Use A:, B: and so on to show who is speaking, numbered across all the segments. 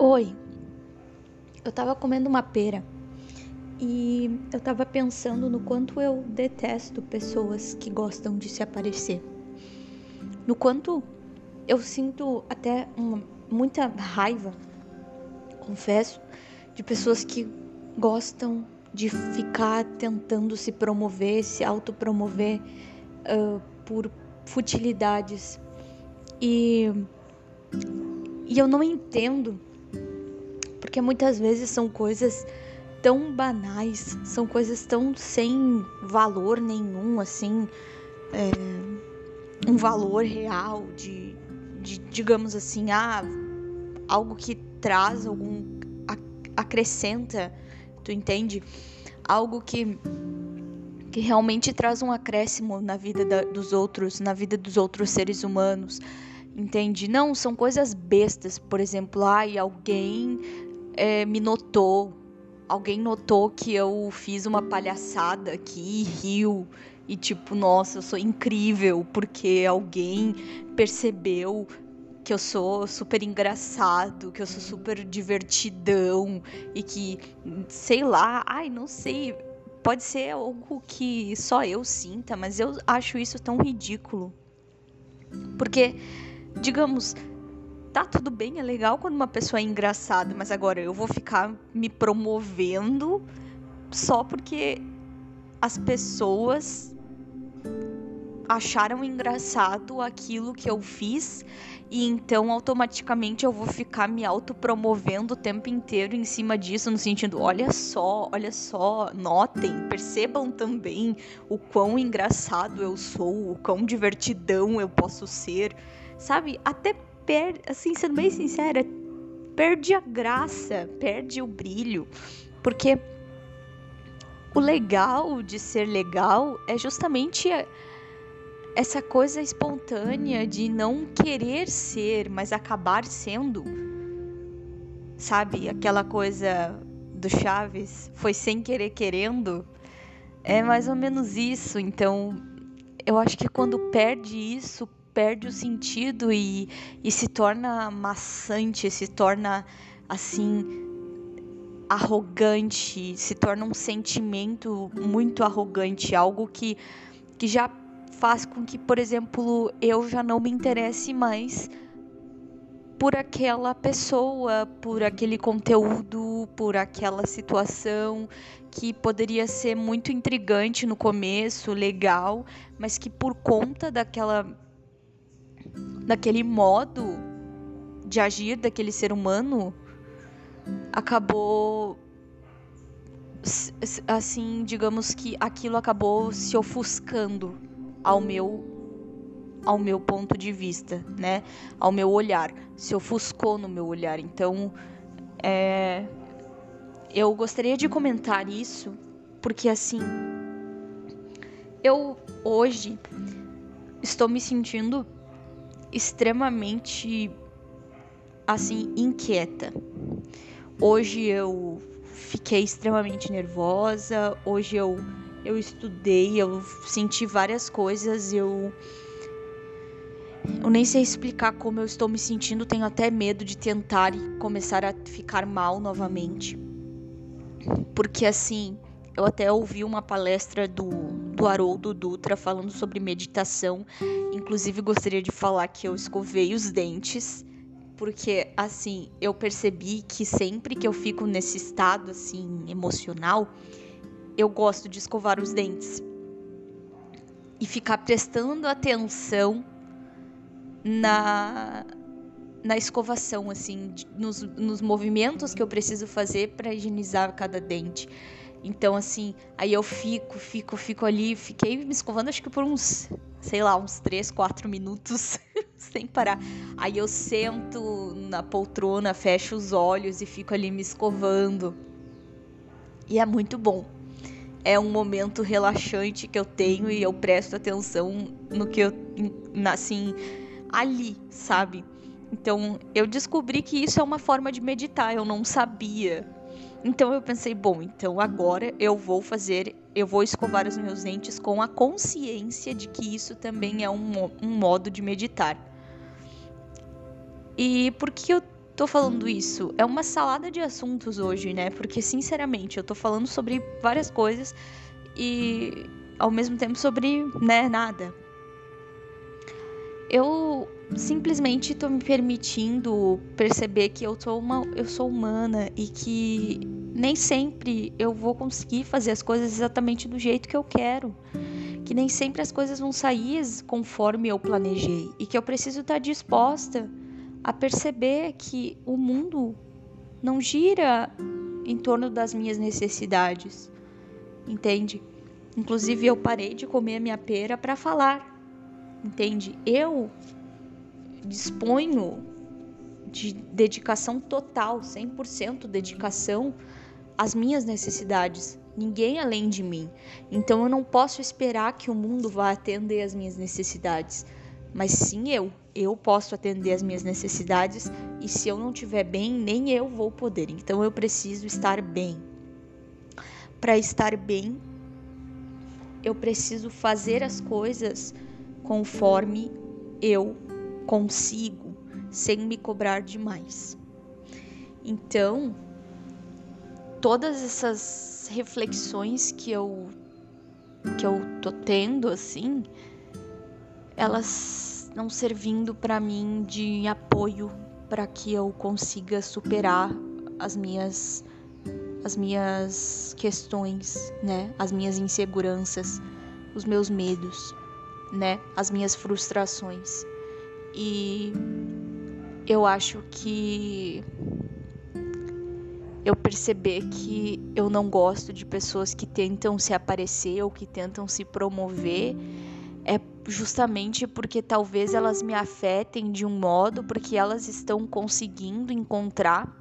A: Oi, eu tava comendo uma pera e eu tava pensando no quanto eu detesto pessoas que gostam de se aparecer. No quanto eu sinto até uma, muita raiva, confesso, de pessoas que gostam de ficar tentando se promover, se autopromover uh, por futilidades. E, e eu não entendo porque muitas vezes são coisas tão banais, são coisas tão sem valor nenhum, assim, é, um valor real de, de, digamos assim, ah, algo que traz algum, acrescenta, tu entende? Algo que que realmente traz um acréscimo na vida da, dos outros, na vida dos outros seres humanos, entende? Não, são coisas bestas, por exemplo, ai, alguém é, me notou. Alguém notou que eu fiz uma palhaçada aqui riu. E tipo, nossa, eu sou incrível porque alguém percebeu que eu sou super engraçado, que eu sou super divertidão e que, sei lá, ai, não sei, pode ser algo que só eu sinta, mas eu acho isso tão ridículo. Porque, digamos, tá tudo bem, é legal quando uma pessoa é engraçada, mas agora eu vou ficar me promovendo só porque as pessoas acharam engraçado aquilo que eu fiz e então automaticamente eu vou ficar me autopromovendo o tempo inteiro em cima disso, no sentido, olha só, olha só, notem, percebam também o quão engraçado eu sou, o quão divertidão eu posso ser, sabe? Até perde, assim, sendo bem sincera, perde a graça, perde o brilho, porque o legal de ser legal é justamente essa coisa espontânea de não querer ser, mas acabar sendo. Sabe, aquela coisa do Chaves, foi sem querer querendo. É mais ou menos isso. Então, eu acho que quando perde isso, perde o sentido e, e se torna maçante, se torna assim arrogante, se torna um sentimento muito arrogante, algo que, que já faz com que, por exemplo, eu já não me interesse mais por aquela pessoa, por aquele conteúdo, por aquela situação que poderia ser muito intrigante no começo, legal, mas que por conta daquela daquele modo de agir daquele ser humano acabou assim, digamos que aquilo acabou se ofuscando ao meu ao meu ponto de vista, né? Ao meu olhar, se ofuscou no meu olhar. Então, é, eu gostaria de comentar isso porque assim, eu hoje estou me sentindo extremamente assim inquieta. Hoje eu fiquei extremamente nervosa, hoje eu eu estudei, eu senti várias coisas, eu eu nem sei explicar como eu estou me sentindo, tenho até medo de tentar e começar a ficar mal novamente. Porque assim, eu até ouvi uma palestra do, do Haroldo Dutra falando sobre meditação. Inclusive, gostaria de falar que eu escovei os dentes. Porque, assim, eu percebi que sempre que eu fico nesse estado, assim, emocional, eu gosto de escovar os dentes. E ficar prestando atenção na, na escovação, assim, nos, nos movimentos que eu preciso fazer para higienizar cada dente. Então, assim, aí eu fico, fico, fico ali, fiquei me escovando acho que por uns, sei lá, uns 3, 4 minutos, sem parar. Aí eu sento na poltrona, fecho os olhos e fico ali me escovando. E é muito bom. É um momento relaxante que eu tenho e eu presto atenção no que eu, assim, ali, sabe? Então, eu descobri que isso é uma forma de meditar, eu não sabia então eu pensei, bom, então agora eu vou fazer, eu vou escovar os meus dentes com a consciência de que isso também é um, um modo de meditar. E por que eu tô falando isso? É uma salada de assuntos hoje, né? Porque, sinceramente, eu tô falando sobre várias coisas e ao mesmo tempo sobre, né, nada. Eu simplesmente tô me permitindo perceber que eu sou uma eu sou humana e que nem sempre eu vou conseguir fazer as coisas exatamente do jeito que eu quero. Que nem sempre as coisas vão sair conforme eu planejei e que eu preciso estar disposta a perceber que o mundo não gira em torno das minhas necessidades, entende? Inclusive eu parei de comer a minha pera para falar, entende? Eu disponho de dedicação total, 100% dedicação às minhas necessidades, ninguém além de mim. Então eu não posso esperar que o mundo vá atender às minhas necessidades, mas sim eu eu posso atender as minhas necessidades e se eu não estiver bem, nem eu vou poder. Então eu preciso estar bem. Para estar bem, eu preciso fazer as coisas conforme eu consigo, sem me cobrar demais. Então, todas essas reflexões que eu que eu tô tendo assim, elas não servindo para mim de apoio para que eu consiga superar as minhas as minhas questões, né? As minhas inseguranças, os meus medos, né? As minhas frustrações. E eu acho que eu perceber que eu não gosto de pessoas que tentam se aparecer ou que tentam se promover é justamente porque talvez elas me afetem de um modo porque elas estão conseguindo encontrar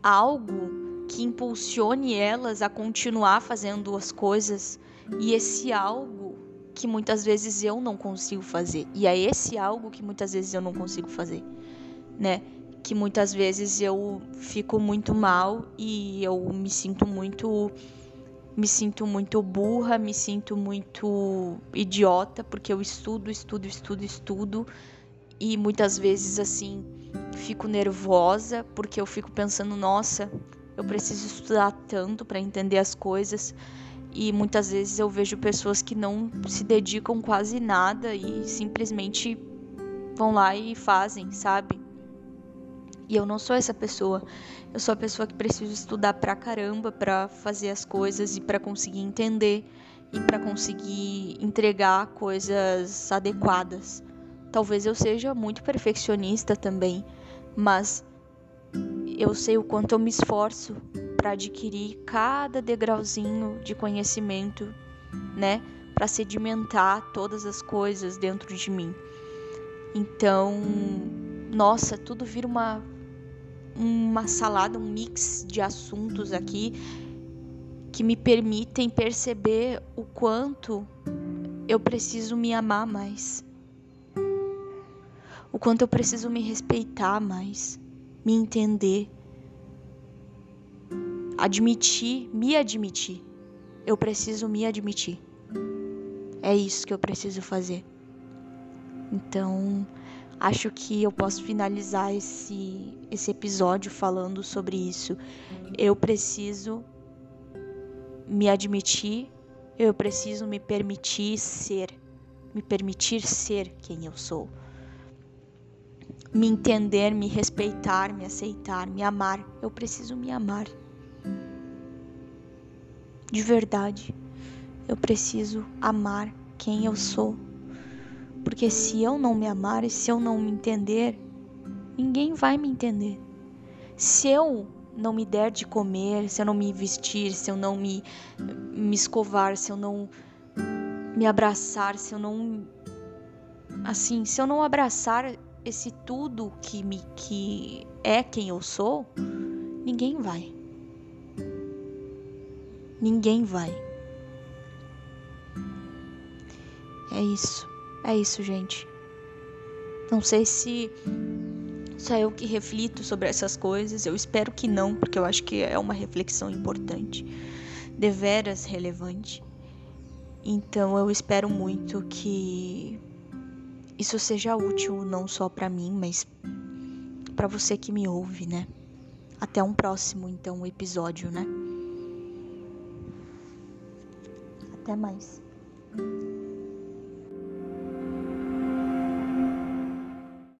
A: algo que impulsione elas a continuar fazendo as coisas e esse algo que muitas vezes eu não consigo fazer. E é esse algo que muitas vezes eu não consigo fazer, né? Que muitas vezes eu fico muito mal e eu me sinto muito me sinto muito burra, me sinto muito idiota, porque eu estudo, estudo, estudo, estudo e muitas vezes assim fico nervosa porque eu fico pensando, nossa, eu preciso estudar tanto para entender as coisas. E muitas vezes eu vejo pessoas que não se dedicam quase nada e simplesmente vão lá e fazem, sabe? E eu não sou essa pessoa. Eu sou a pessoa que precisa estudar pra caramba para fazer as coisas e para conseguir entender e para conseguir entregar coisas adequadas. Talvez eu seja muito perfeccionista também, mas eu sei o quanto eu me esforço para adquirir cada degrauzinho de conhecimento, né, para sedimentar todas as coisas dentro de mim. Então, nossa, tudo vira uma uma salada, um mix de assuntos aqui que me permitem perceber o quanto eu preciso me amar mais. O quanto eu preciso me respeitar mais, me entender, admitir, me admitir. Eu preciso me admitir. É isso que eu preciso fazer. Então, acho que eu posso finalizar esse, esse episódio falando sobre isso. Eu preciso me admitir, eu preciso me permitir ser, me permitir ser quem eu sou. Me entender, me respeitar, me aceitar, me amar. Eu preciso me amar. De verdade. Eu preciso amar quem eu sou. Porque se eu não me amar e se eu não me entender, ninguém vai me entender. Se eu não me der de comer, se eu não me vestir, se eu não me, me escovar, se eu não me abraçar, se eu não. Assim, se eu não abraçar esse tudo que me que é quem eu sou, ninguém vai. Ninguém vai. É isso. É isso, gente. Não sei se só eu que reflito sobre essas coisas. Eu espero que não, porque eu acho que é uma reflexão importante, deveras relevante. Então eu espero muito que isso seja útil não só para mim, mas para você que me ouve, né? Até um próximo, então, episódio, né? Até mais.